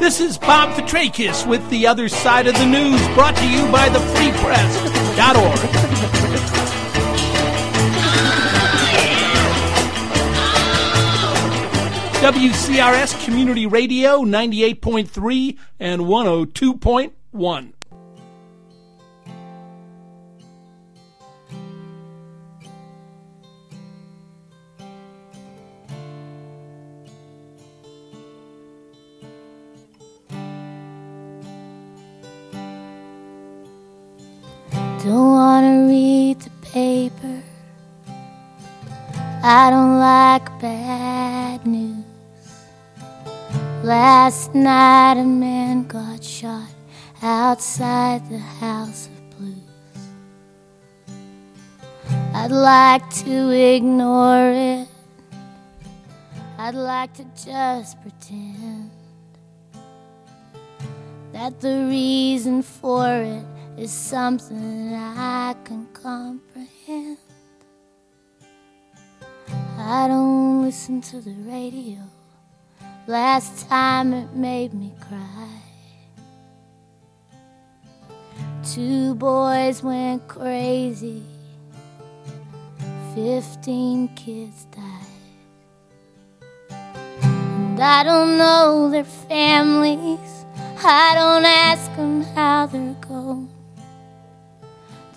This is Bob Fitrakis with The Other Side of the News, brought to you by the Free WCRS Community Radio 98.3 and 102.1. Don't wanna read the paper. I don't like bad news. Last night a man got shot outside the House of Blues. I'd like to ignore it. I'd like to just pretend that the reason for it is something I can comprehend. I don't listen to the radio. Last time it made me cry. Two boys went crazy, fifteen kids died. And I don't know their families, I don't ask them how they're going.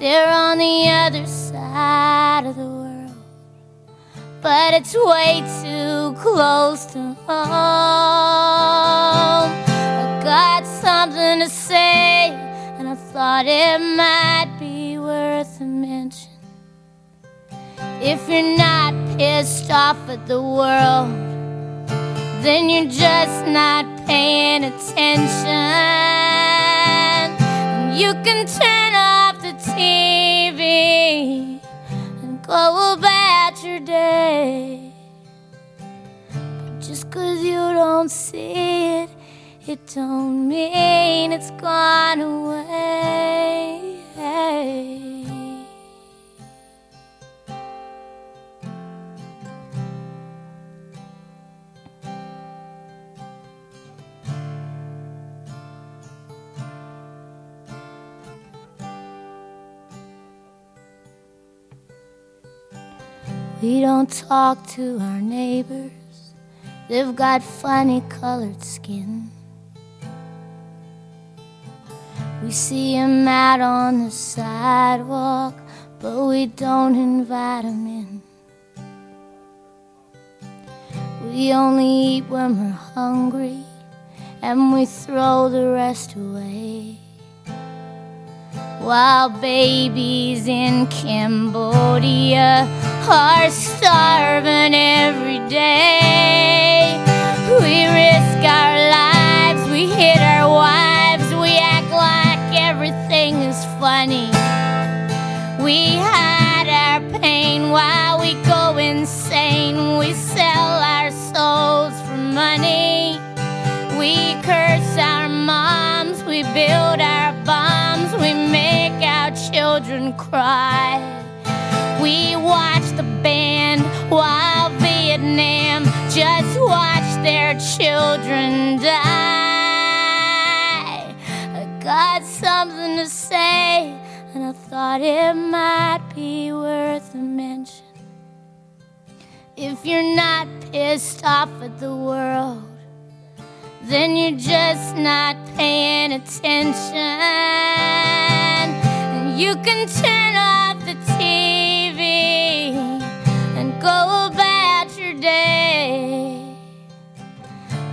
They're on the other side of the world, but it's way too close to home. I got something to say, and I thought it might be worth a mention. If you're not pissed off at the world, then you're just not paying attention. You can And go about your day. But just cause you don't see it, it don't mean it's gone away. We don't talk to our neighbors, they've got funny colored skin. We see 'em out on the sidewalk, but we don't invite 'em in. We only eat when we're hungry, and we throw the rest away. While babies in Cambodia are starving every day. We risk our lives, we hit our wives, we act like everything is funny. We hide our pain while cry. We watched the band while Vietnam just watch their children die. I got something to say, and I thought it might be worth a mention. If you're not pissed off at the world, then you're just not paying attention. You can turn off the TV and go about your day.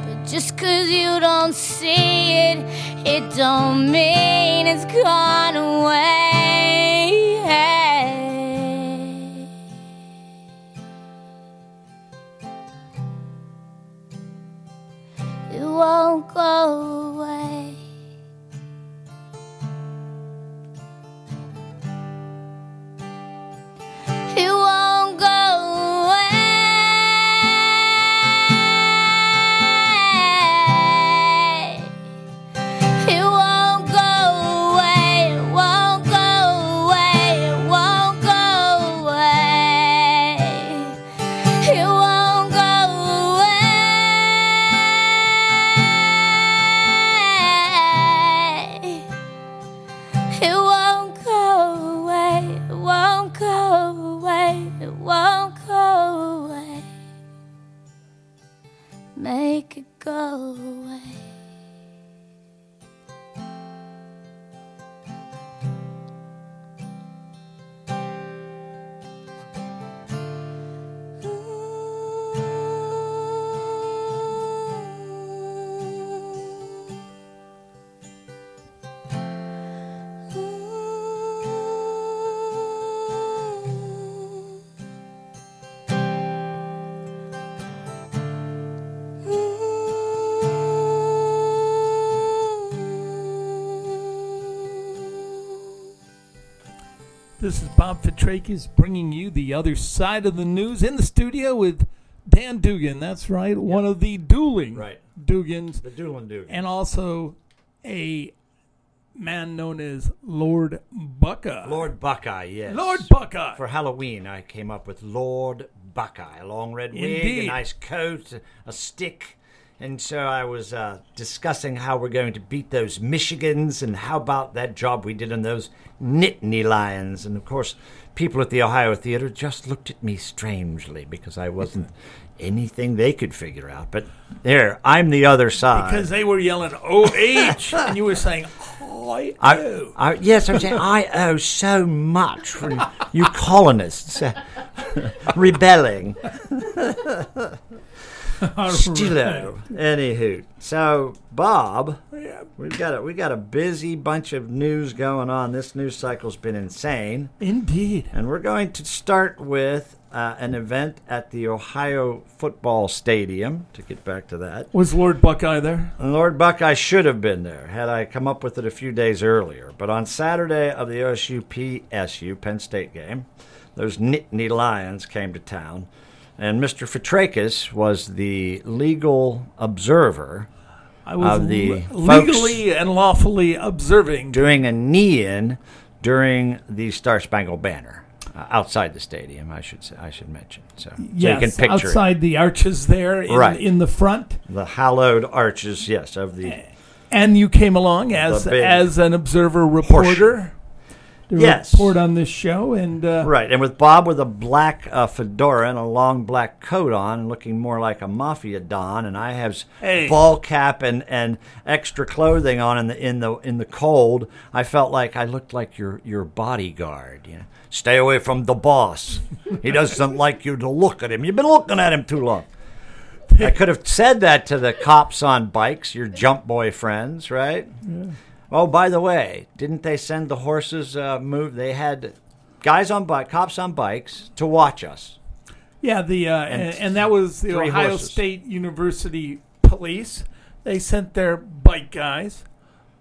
But just cause you don't see it, it don't mean it's gone away. It won't go away. This is Bob Fitrakis bringing you the other side of the news in the studio with Dan Dugan. That's right, one of the dueling Right. Dugans, The Doolin Duke. and also a man known as Lord Buckeye. Lord Buckeye, yes. Lord Buckeye. For Halloween, I came up with Lord Buckeye. A long red wig, Indeed. a nice coat, a stick. And so I was uh, discussing how we're going to beat those Michigans and how about that job we did on those Nittany Lions. And of course, people at the Ohio Theater just looked at me strangely because I wasn't anything they could figure out. But there, I'm the other side. because they were yelling OH, and you were saying, I, I. I, yes, I'm saying I owe so much from you colonists uh, rebelling. Stillo. Anywho, so Bob, we've got a we got a busy bunch of news going on. This news cycle's been insane, Indeed. and we're going to start with uh, an event at the Ohio Football Stadium. To get back to that, Was Lord Buckeye there? and Lord Buckeye should have been there had I come up with it a few days earlier. But on Saturday of the OSU PSU Penn State game, those Nittany Lions came to town, and Mr. Fitrakis was the legal observer I was Of the le- legally and lawfully observing. doing a knee-in during the Star Spangled Banner uh, outside the stadium. I should say, I should mention so, so yes, you can picture it. outside the arches there in, Right. in the front. the hallowed arches. Yes, of the And you came along as as an observer reporter Yes. report on this show, and uh, Right, and with Bob with a black uh, fedora and a long black coat on, looking more like a mafia don, and I have Hey. ball cap and, and extra clothing on in the in the in the cold. I felt like I looked like your your bodyguard. You know, stay away from the boss. He doesn't like you to look at him. You've been looking at him too long. I could have said that to the cops on bikes, your jump boy friends, right? Oh, by the way, didn't they send the horses uh, move? They had guys on bike, cops on bikes to watch us. yeah, the uh, and, and that was the Ohio horses. State University Police. They sent their bike guys,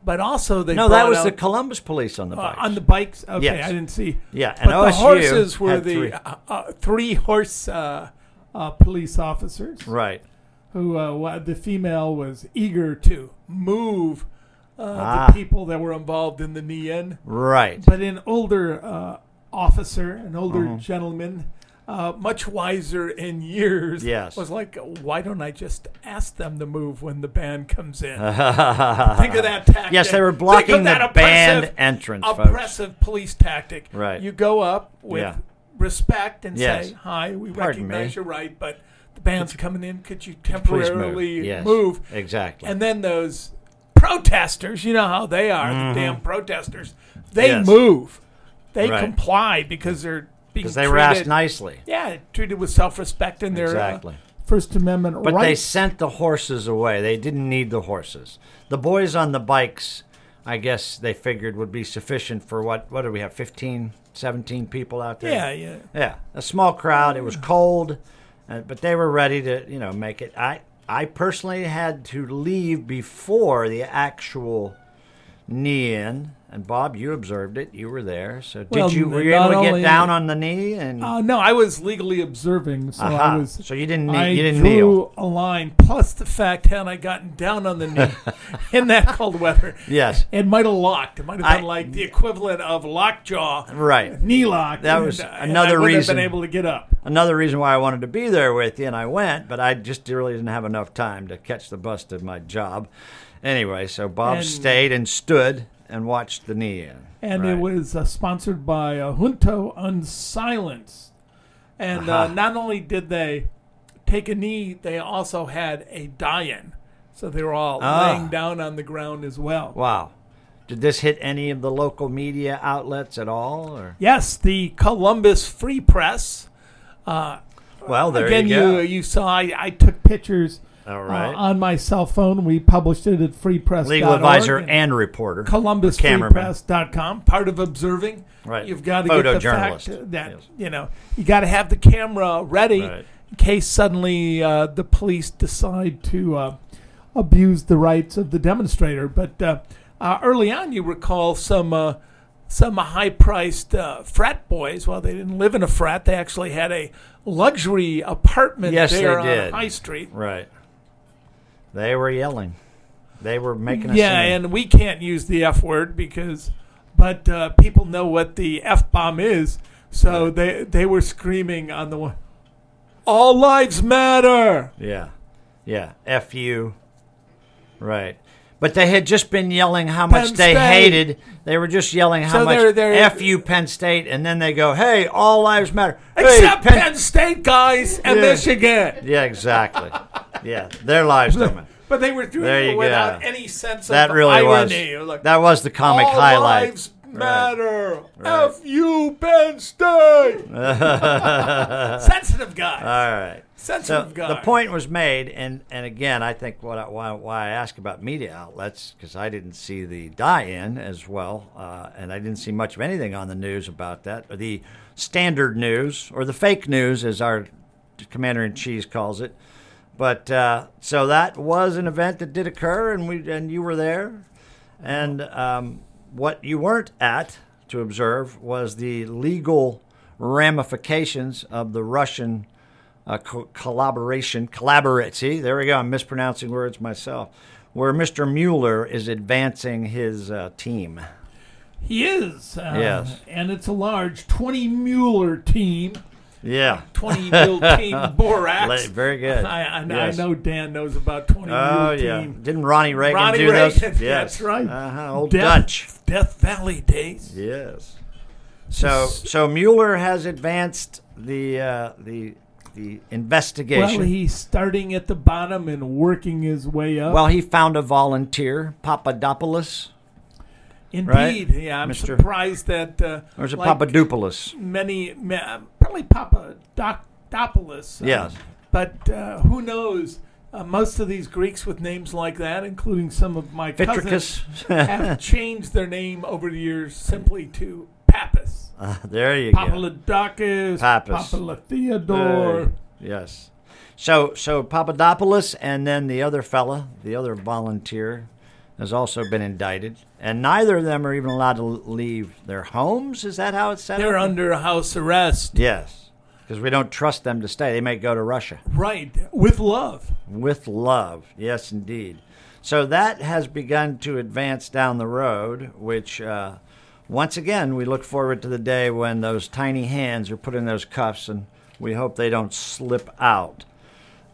but also they No, that was the Columbus police on the uh, bikes. on the bikes. Okay, Yes. I didn't see. Yeah, and but the horses were the three. Uh, uh, three horse uh, uh, police officers. right. who uh, the female was eager to move uh, Ah. the people that were involved in the knee-in. Right. But an older uh, officer, an older Mm-hmm. gentleman, uh, much wiser in years, Yes. was like, "Why don't I just ask them to move when the band comes in?" Think of that tactic. Yes, they were blocking that the band oppressive- entrance, folks. Oppressive police tactic. Right. You go up with Yeah. respect and Yes. say, "Hi, we Pardon recognize me. you're right, but the band's coming in. Could you temporarily move. Yes, move?" Exactly. And then those protesters, you know how they are, the damn protesters, they Mm-hmm. Yes. move. They Right. comply because they're being Because they were asked nicely. Yeah, treated with self-respect in their uh, First Amendment But they sent the horses away. They didn't need the horses. The boys on the bikes, I guess they figured would be sufficient for what? What do we have? 15, 17 people out there? yeah, yeah. Yeah, a small crowd. It was cold, uh, but they were ready to, you know, make it. I, I personally had to leave before the actual knee-in. And Bob, you observed it. You were there. So did Well, you? Were you able to get down on the knee? And Uh, no, I was legally observing, so I Aha. was. so you didn't. Knee, I you didn't drew kneel. a line. Plus the fact, had I gotten down on the knee in that cold weather, Yes. it might have locked. It might have I- been like the equivalent of lockjaw, Right. knee lock. That was uh, and another I reason. Been able to get up. Another reason why I wanted to be there with you, and I went, but I just really didn't have enough time to catch the bus to my job. Anyway, so Bob And- stayed and stood and watched the knee in. and Right. it was uh, sponsored by uh, Junto Unsilenced. And uh, Aha. not only did they take a knee, they also had a die-in. So they were all Ah. laying down on the ground as well. Wow. Did this hit any of the local media outlets at all? Or Yes, the Columbus Free Press. well, there Again, you go. you, saw I, I took pictures all uh, on my cell phone. We published it at freepress. Legal advisor and reporter. ColumbusFreePress.com. Part of observing, Right. you've got to get the fact that Yes. you know you got to have the camera ready Right. in case suddenly uh, the police decide to uh, abuse the rights of the demonstrator. But uh, uh, early on, you recall some. Uh, some high-priced uh, frat boys. Well, they didn't live in a frat. They actually had a luxury apartment Yes, there on. High Street. Right. They were yelling. They were making a Yeah, scene. and we can't use the F word because, but uh, people know what the F bomb is, so they they were screaming on the one. All lives matter. yeah, yeah. F you. Right. But they had just been yelling how much Penn they State. hated. They were just yelling how So much they're- they're- F you Penn State, and then they go, "Hey, all lives matter." Hey, Except Penn, State guys and Yeah. Michigan. Yeah, exactly. Yeah, their lives don't matter. But they were doing There it without go. any sense That of really was. Like, That was the comic all highlight. lives matter. Right. F you Penn State. Sensitive guys. All right. So Sensitive guys. the point was made, and, and again, I think what I, why, why I ask about media outlets because I didn't see the die-in as well, uh, and I didn't see much of anything on the news about that, or the standard news or the fake news, as our commander in chief calls it. But uh, so that was an event that did occur, and we and you were there, and um, what you weren't at to observe was the legal ramifications of the Russian uh, co- collaboration. Collaborate. See, there we go. I'm mispronouncing words myself. Where Mr. Mueller is advancing his uh, team. He is. Uh, Yes. And it's a large 20 Mueller team. Yeah. 20 Mule team Borax. Very good. I, I, Yes. I know Dan knows about 20 Oh Mule yeah. team. Didn't Ronnie Reagan Ronnie do those? Reagan, Yes. that's right. Uh-huh. Old Death, Dutch. Death Valley days. Yes. So so Mueller has advanced the uh, the the investigation. Well, he's starting at the bottom and working his way up. Well, he found a volunteer, Papadopoulos, Indeed. right, Yeah, I'm Mr. surprised that. Uh, is it like Papadopoulos? Many, ma- probably Papadopoulos. uh, Yes. But uh, who knows? Uh, most of these Greeks with names like that, including some of my cousins, have changed their name over the years simply to Pappas. Uh, there you go. Papadakis, Pappas. Papatheodore. Uh, yes. So so Papadopoulos and then the other fella, the other volunteer, has also been indicted, and neither of them are even allowed to leave their homes. Is that how it's set They're up? under house arrest. Yes, because we don't trust them to stay. They may go to Russia. Right, with love. With love, yes, indeed. So that has begun to advance down the road, which, uh, once again, we look forward to the day when those tiny hands are put in those cuffs, and we hope they don't slip out.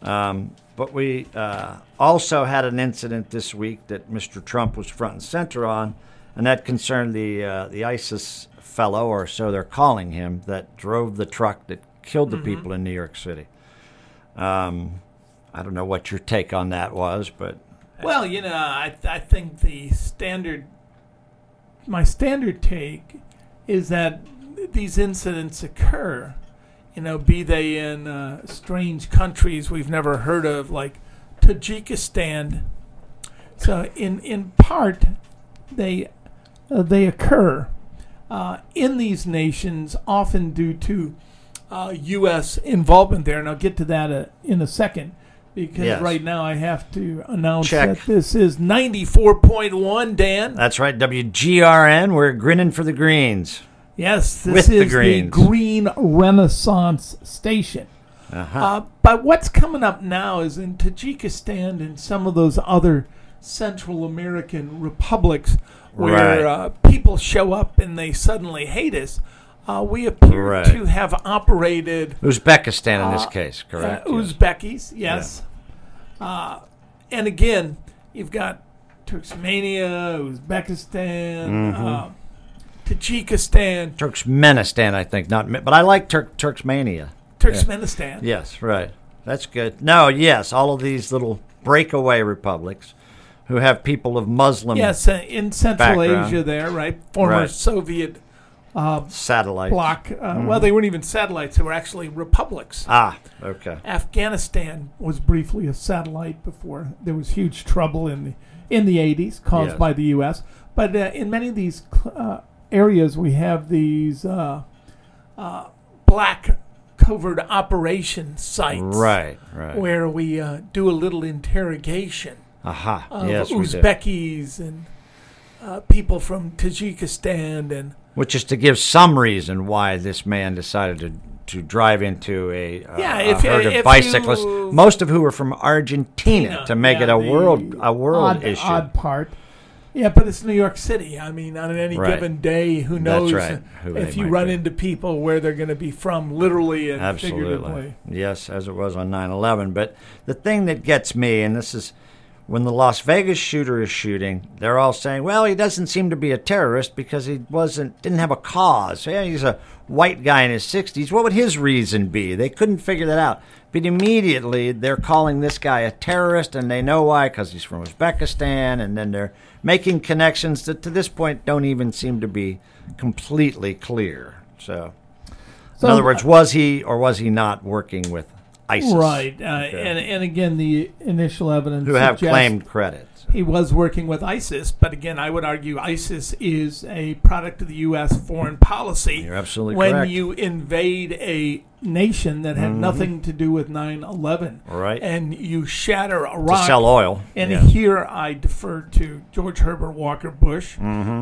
Um, but we uh, also had an incident this week that Mr. Trump was front and center on, and that concerned the uh, the ISIS fellow, or so they're calling him, that drove the truck that killed the people in New York City. Um, I don't know what your take on that was, but Well, you know, I, I think the standard, my standard take is that these incidents occur, you know, be they in uh, strange countries we've never heard of, like Tajikistan. So, in, in part, they, uh, they occur uh, in these nations, often due to uh, U.S. involvement there. And I'll get to that uh, in a second because Yes. right now I have to announce Check. that this is 94.1, Dan. that's right. WGRN, we're grinning for the greens. Yes, this With the is Greens. Green Renaissance Station. Uh-huh. Uh, but what's coming up now is in Tajikistan and some of those other Central American republics where Right. uh, people show up and they suddenly hate us. Uh, we appear Right. to have operated Uzbekistan in this Uh, case, correct? uh, yes. Uzbekis, yes. Uh, and again, you've got Turkmenia, Uzbekistan, Mm-hmm. Uh, Tajikistan, Turkmenistan, I think, not, but I like Turk Turkmania. Turkmenistan. Yes, right. That's good. No, yes, all of these little breakaway republics who have people of Muslim Yes, uh, in Central Background. Asia, there, right? Former Right. Soviet satellites. bloc. Uh, Well, they weren't even satellites; they were actually republics. Ah, okay. Afghanistan was briefly a satellite before there was huge trouble in the in the 80s caused Yes. by the U.S. But uh, in many of these uh, areas, we have these uh, uh, black covert operation sites, Right, right. where we uh, do a little interrogation Aha. of yes. Uzbekis and uh, people from Tajikistan and Which is to give some reason why this man decided to to drive into a, uh, Yeah, a herd if of bicyclists, most of who were from Argentina, to make Yeah, it a world a world odd, issue. Odd part. Yeah, but it's New York City. I mean, on any Right. given day, who knows right, who if you run be. into people where they're going to be from, literally and Absolutely. figuratively. Yes, as it was on 9 11. But the thing that gets me, and this is when the Las Vegas shooter is shooting, they're all saying, well, he doesn't seem to be a terrorist because he wasn't, didn't have a cause. Yeah, he's a white guy in his 60s. What would his reason be? They couldn't figure that out. But immediately they're calling this guy a terrorist, and they know why because he's from Uzbekistan, and then they're making connections that to this point don't even seem to be completely clear. So. So, In other words, was he or was he not working with ISIS? right? Uh, Okay. and and again, the initial evidence Who have claimed credit. he was working with ISIS. But again, I would argue ISIS is a product of the U.S. foreign policy. You're absolutely when correct. you invade a nation that had nothing to do with 9/11, Mm-hmm. Right. and you shatter iraq To sell oil. And Yeah. here I defer to George Herbert Walker Bush,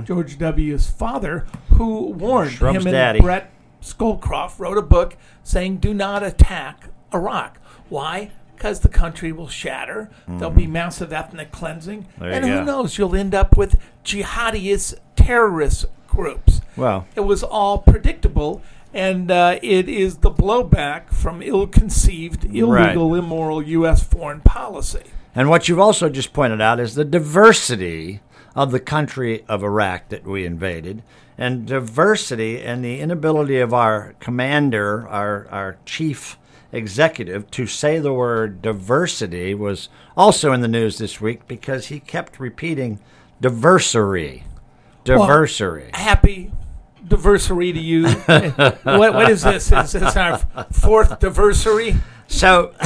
George W.'s father, who warned Mm-hmm. Him and daddy. Brent Scowcroft wrote a book saying, "Do not attack Iraq." Why? Because the country will shatter. There'll be massive ethnic cleansing, Mm-hmm. There and who go. knows? You'll end up with jihadist terrorist groups. Well, It was all predictable, and uh, it is the blowback from ill-conceived, illegal, immoral U.S. foreign policy. and what you've also just pointed out is the diversity of the country of Iraq that we invaded, and diversity and the inability of our commander, our, our chief executive, to say the word diversity was also in the news this week because he kept repeating diversary. Diversary. happy diversary to you. what, what is this? Is this our fourth diversary? So,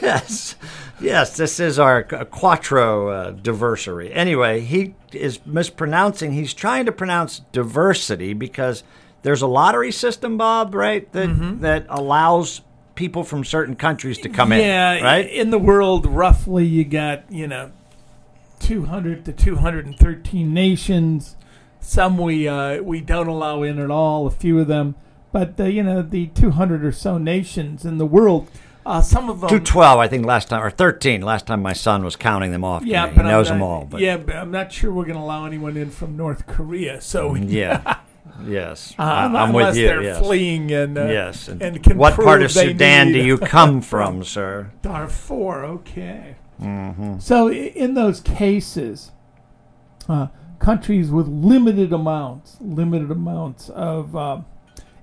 yes, yes, this is our quattro uh, diversary. Anyway, he is mispronouncing. He's trying to pronounce diversity because there's a lottery system, Bob, right? That that allows people from certain countries to come yeah, in, right? In the world, roughly, you got you know, two hundred to two hundred and thirteen nations. Some we uh, we don't allow in at all. A few of them, but uh, you know, the two hundred or so nations in the world. Uh, some of them. Two twelve, I think, last time or thirteen. Last time my son was counting them off. yeah, he knows I'm them all. But Yeah, but I'm not sure we're going to allow anyone in from North Korea. So yeah, yes, Uh, I'm with you. they're yes. fleeing and uh, Yes. and can what part of Sudan do you come from, sir? Darfur, okay. Mm-hmm. So in those cases, uh, countries with limited amounts, limited amounts of uh,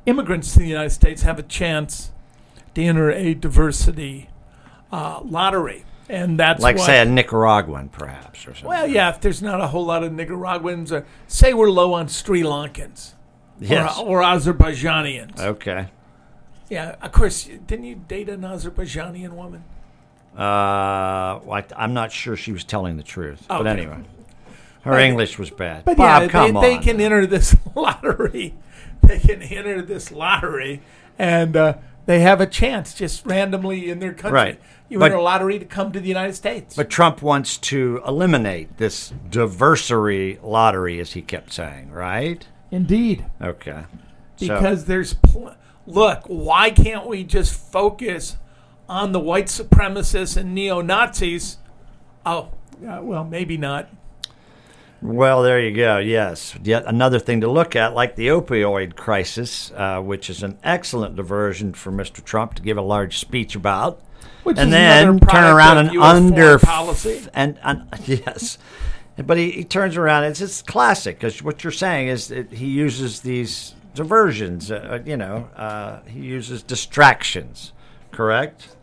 immigrants to the United States have a chance to enter a diversity uh, lottery, and that's Like, what, say, a Nicaraguan, perhaps, or something. well, yeah. If there's not a whole lot of Nicaraguans, or say we're low on Sri Lankans yes. or, or Azerbaijanians, Okay. yeah. Of course, didn't you date an Azerbaijanian woman? Uh, well, I, I'm not sure she was telling the truth. But anyway, her But- English was bad. But Bob, yeah, come they, on. they can enter this lottery. They can enter this lottery, and uh, they have a chance just randomly in their country. Right. You But- enter a lottery to come to the United States. But Trump wants to eliminate this diversary lottery, as he kept saying, right? Indeed, Okay. So- because there's pl- look. Why can't we just focus on the white supremacists and neo Nazis? Oh, uh, well, maybe not. Well, there you go. Yes. Yet another thing to look at, like the opioid crisis, uh, which is an excellent diversion for Mr. Trump to give a large speech about. Which and is then turn around and under policy. and, and yes, but he, he turns around. It's just classic because what you're saying is that he uses these diversions. Uh, you know, uh, he uses distractions, correct?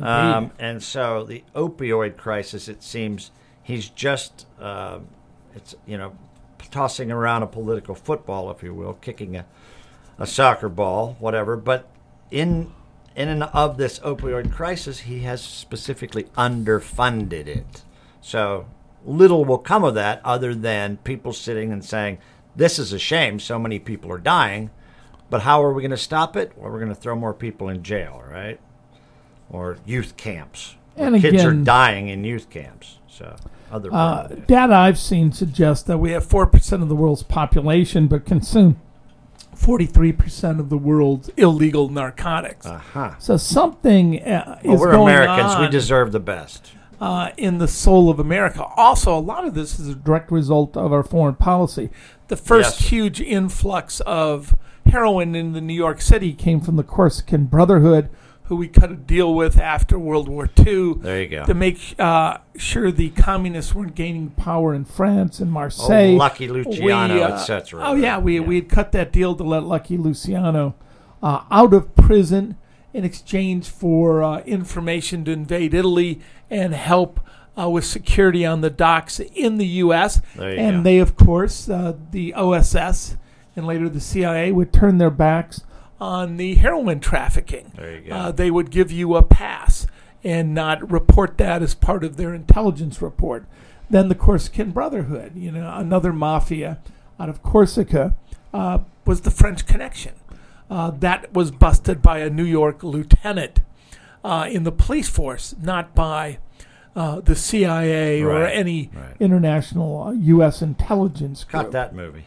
Um, and so the opioid crisis, it seems, he's just, uh, it's you know, tossing around a political football, if you will, kicking a, a soccer ball, whatever. But in in and of this opioid crisis, he has specifically underfunded it. So little will come of that, other than people sitting and saying, "This is a shame. So many people are dying." But how are we going to stop it? Well, we're going to throw more people in jail, right? Or youth camps. And kids are dying in youth camps. So other Uh, data I've seen suggests that we have 4% of the world's population, but consume 43% of the world's illegal narcotics. uh-huh. So something uh, Well, is we're going Americans. We deserve the best. Uh, in the soul of America. Also, a lot of this is a direct result of our foreign policy. The first Yes. huge influx of heroin in the New York City came from the Corsican Brotherhood, who we cut a deal with after World War II There you go. to make uh, sure the communists weren't gaining power in France and Marseille. Oh, Lucky Luciano, uh, etc. Oh yeah, we we had cut that deal to let Lucky Luciano uh, out of prison in exchange for uh, information to invade Italy and help uh, with security on the docks in the U.S. And go. they, of course, uh, the OSS and later the CIA would turn their backs on the heroin trafficking. There you go. Uh, they would give you a pass and not report that as part of their intelligence report. Then the Corsican Brotherhood, you know, another mafia out of Corsica, uh, was the French Connection. Uh, that was busted by a New York lieutenant uh, in the police force, not by uh, the CIA or any right. international uh, U.S. intelligence group. Cut that movie.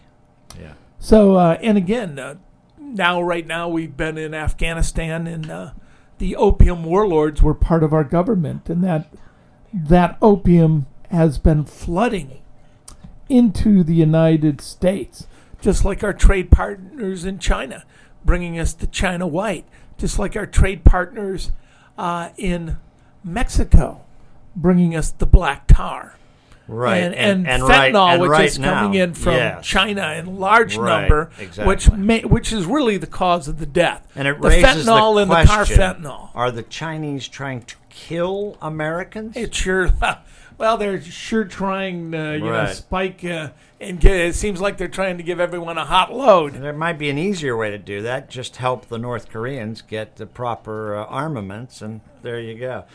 Yeah. So, uh, and again, uh, now, right now, we've been in Afghanistan, and uh, the opium warlords were part of our government, and that that opium has been flooding into the United States, just like our trade partners in China, bringing us the China white, just like our trade partners uh, in Mexico, bringing us the black tar Right. and, and, and fentanyl, right, and which right is coming in from yes. China in large Right, number, which exactly. may, which is really the cause of the death. And it the raises fentanyl the in the question: carfentanil. Are the Chinese trying to kill Americans? It sure, well, they're sure trying to you know spike uh, and get. It seems like they're trying to give everyone a hot load. There might be an easier way to do that. Just help the North Koreans get the proper uh, armaments, and there you go.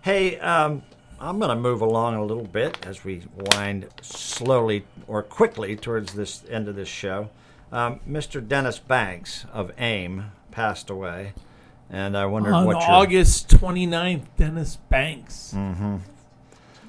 Hey, um, I'm going to move along a little bit as we wind slowly or quickly towards this end of this show. Um, Mr. Dennis Banks of AIM passed away, and I wondered On what your August 29th, Dennis Banks. Mm-hmm.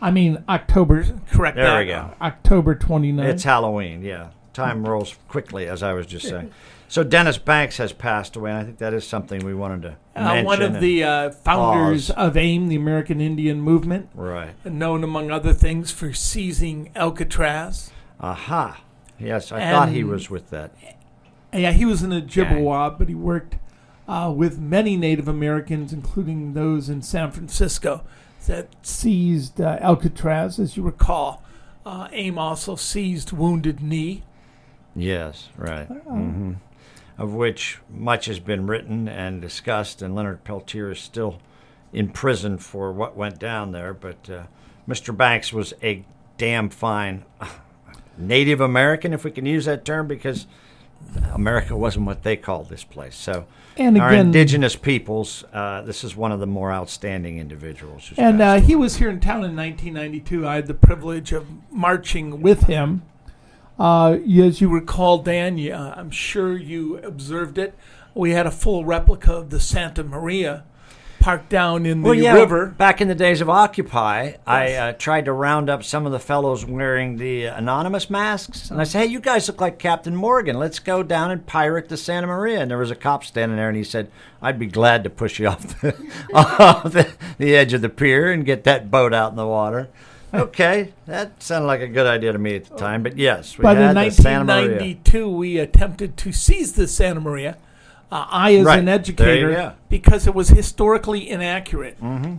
I mean October. Correct. There that, we go. October 29th. It's Halloween, yeah. Time rolls quickly, as I was just saying. So Dennis Banks has passed away, and I think that is something we wanted to uh, mention. one of and- the uh, founders of AIM, the American Indian Movement. right. known among other things for seizing Alcatraz. Aha. Yes, I thought he And- was with that. Yeah, he was an Ojibwa, but he worked uh, with many Native Americans, including those in San Francisco, that seized uh, Alcatraz. As you recall, uh, AIM also seized Wounded Knee. Yes, right. Uh, hmm Of which much has been written and discussed, and Leonard Peltier is still in prison for what went down there. But uh, Mr. Banks was a damn fine Native American, if we can use that term, because America wasn't what they called this place. So, And our indigenous peoples, uh, this is one of the more outstanding individuals. And uh, he was here in town in 1992. I had the privilege of marching with him. Uh, as you recall, Dan, uh, I'm sure you observed it. We had a full replica of the Santa Maria parked down in the Well, yeah, river. back in the days of Occupy, I uh, tried to round up some of the fellows wearing the anonymous masks, and I said, "Hey, you guys look like Captain Morgan. Let's go down and pirate the Santa Maria." And there was a cop standing there, and he said, "I'd be glad to push you off the, off the, the edge of the pier and get that boat out in the water." Okay, that sounded like a good idea to me at the time, but yes, we in had the Santa Maria. 1992, we attempted to seize the Santa Maria. Uh, I, as Right. an There you educator, because it was historically inaccurate,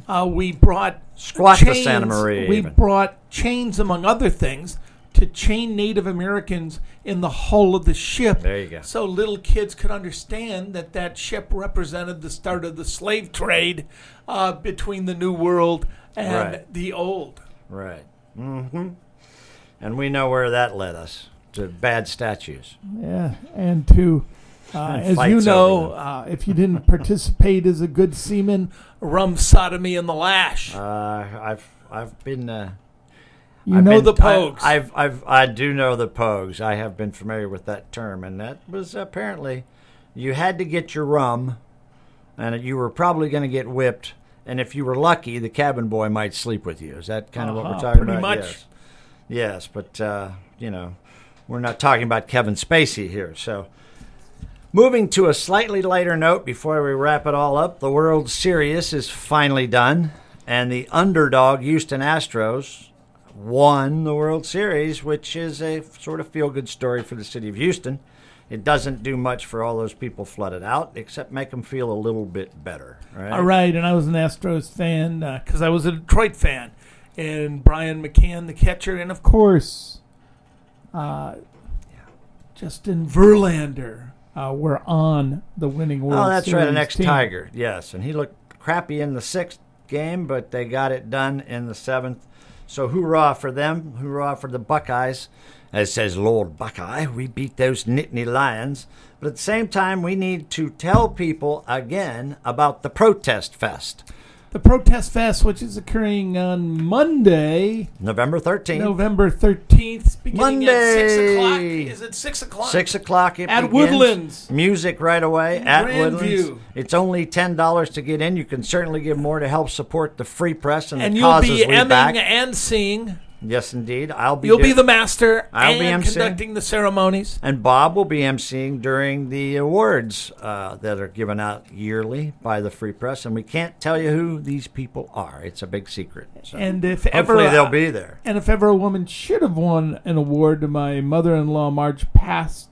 uh, we brought Mm-hmm. Squash the chains, Santa Maria We even. brought chains, among other things, to chain Native Americans in the hull of the ship. There you go. So little kids could understand that that ship represented the start of the slave trade uh, between the New World and Right. the Old. Right. Mm-hmm. And we know where that led us to bad statues. Yeah, and to, uh, as you know, uh, if you didn't participate as a good seaman, rum sodomy in the lash. Uh, I've I've been. Uh, you I've know been- the pogues. I, I've I've I do know the pogues. I have been familiar with that term, and that was apparently you had to get your rum, and you were probably going to get whipped. And if you were lucky, the cabin boy might sleep with you. Is that kind of what we're Uh-huh, talking pretty about? much. Yes. Yes, but uh, you know, we're not talking about Kevin Spacey here. So, moving to a slightly lighter note before we wrap it all up, the World Series is finally done, and the underdog Houston Astros won the World Series, which is a sort of feel-good story for the city of Houston. It doesn't do much for all those people flooded out, except make them feel a little bit better. Right? All right, and I was an Astros fan because I was a Detroit fan, and Brian McCann, the catcher, and of course, uh, Justin Verlander uh, were on the winning World Oh, that's right, an Series ex team. Tiger. Yes, and he looked crappy in the sixth game, but they got it done in the seventh. So hoorah for them! Hoorah for the Buckeyes! As says Lord Buckeye, we beat those Nittany Lions. But at the same time, we need to tell people again about the Protest Fest, The Protest Fest, which is occurring on Monday, November thirteenth. November 13th, beginning at 6 o'clock. Is it 6 o'clock? Six o'clock it At begins. Woodlands. Music right away at Grandview. Woodlands. It's only ten dollars to get in. You can certainly give more to help support the free press and, And the you'll causes be emming back. and seeing. Yes, indeed. I'll be. You'll be the master I'll be emceeing. conducting the ceremonies. and Bob will be emceeing during the awards uh, that are given out yearly by the Free Press, and we can't tell you who these people are. It's a big secret. So And if ever they'll uh, be there. And if ever a woman should have won an award, to my mother-in-law Marge passed,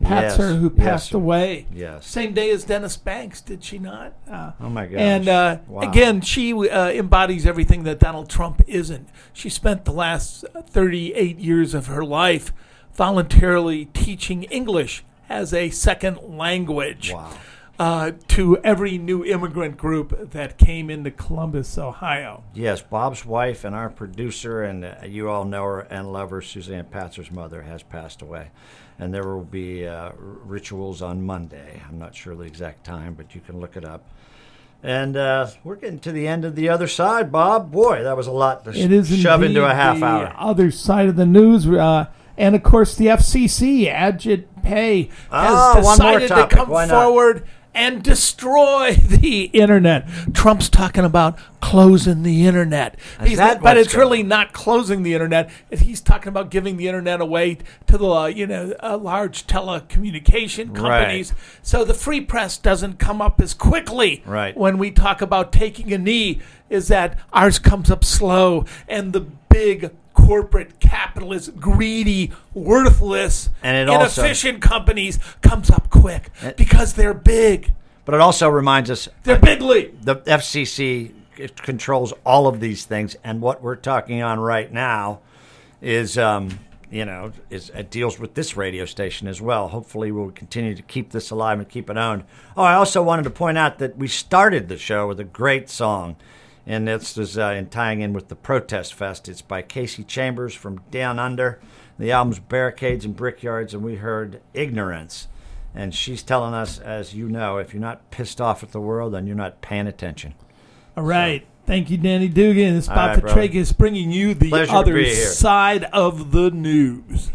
Yes, Patzer, who yes. passed away Yes. same day as Dennis Banks, did she not? Uh, Oh my gosh. and uh, Wow. again, she uh, embodies everything that Donald Trump isn't. She spent the last 38 years of her life voluntarily teaching English as a second language Wow. uh, to every new immigrant group that came into Columbus, Ohio. Yes, Bob's wife and our producer, and uh, you all know her and love her, Suzanne Patzer's mother, has passed away. And there will be uh, rituals on Monday. I'm not sure the exact time, but you can look it up. And uh, we're getting to the end of the other side, Bob. Boy, that was a lot to sh- It is shove into a half the hour. Other side of the news, uh, and of course the FCC, Ajit Pai, has Ah, decided to come forward and destroy the internet. Trump's talking about closing the internet, He's that not- but it's really not closing the internet. He's talking about giving the internet away to the uh, you know uh, large telecommunication companies, so the free press doesn't come up as quickly Right. when we talk about taking a knee is that ours comes up slow and the big corporate capitalist greedy worthless And it also- inefficient companies comes up quick It- because they're big But it also reminds us they're bigly the FCC controls all of these things, and what we're talking on right now is, um, you know, is it deals with this radio station as well. Hopefully, we'll continue to keep this alive and keep it owned. Oh, I also wanted to point out that we started the show with a great song, and this is uh, in tying in with the Protest Fest. It's by Kasey Chambers from Down Under. The album's Barricades and Brickwalls, and we heard Ignorance. And she's telling us, as you know, if you're not pissed off at the world, then you're not paying attention. all right thank you danny dugan it's bob right. Fitrakis bringing you the Pleasure other side of the news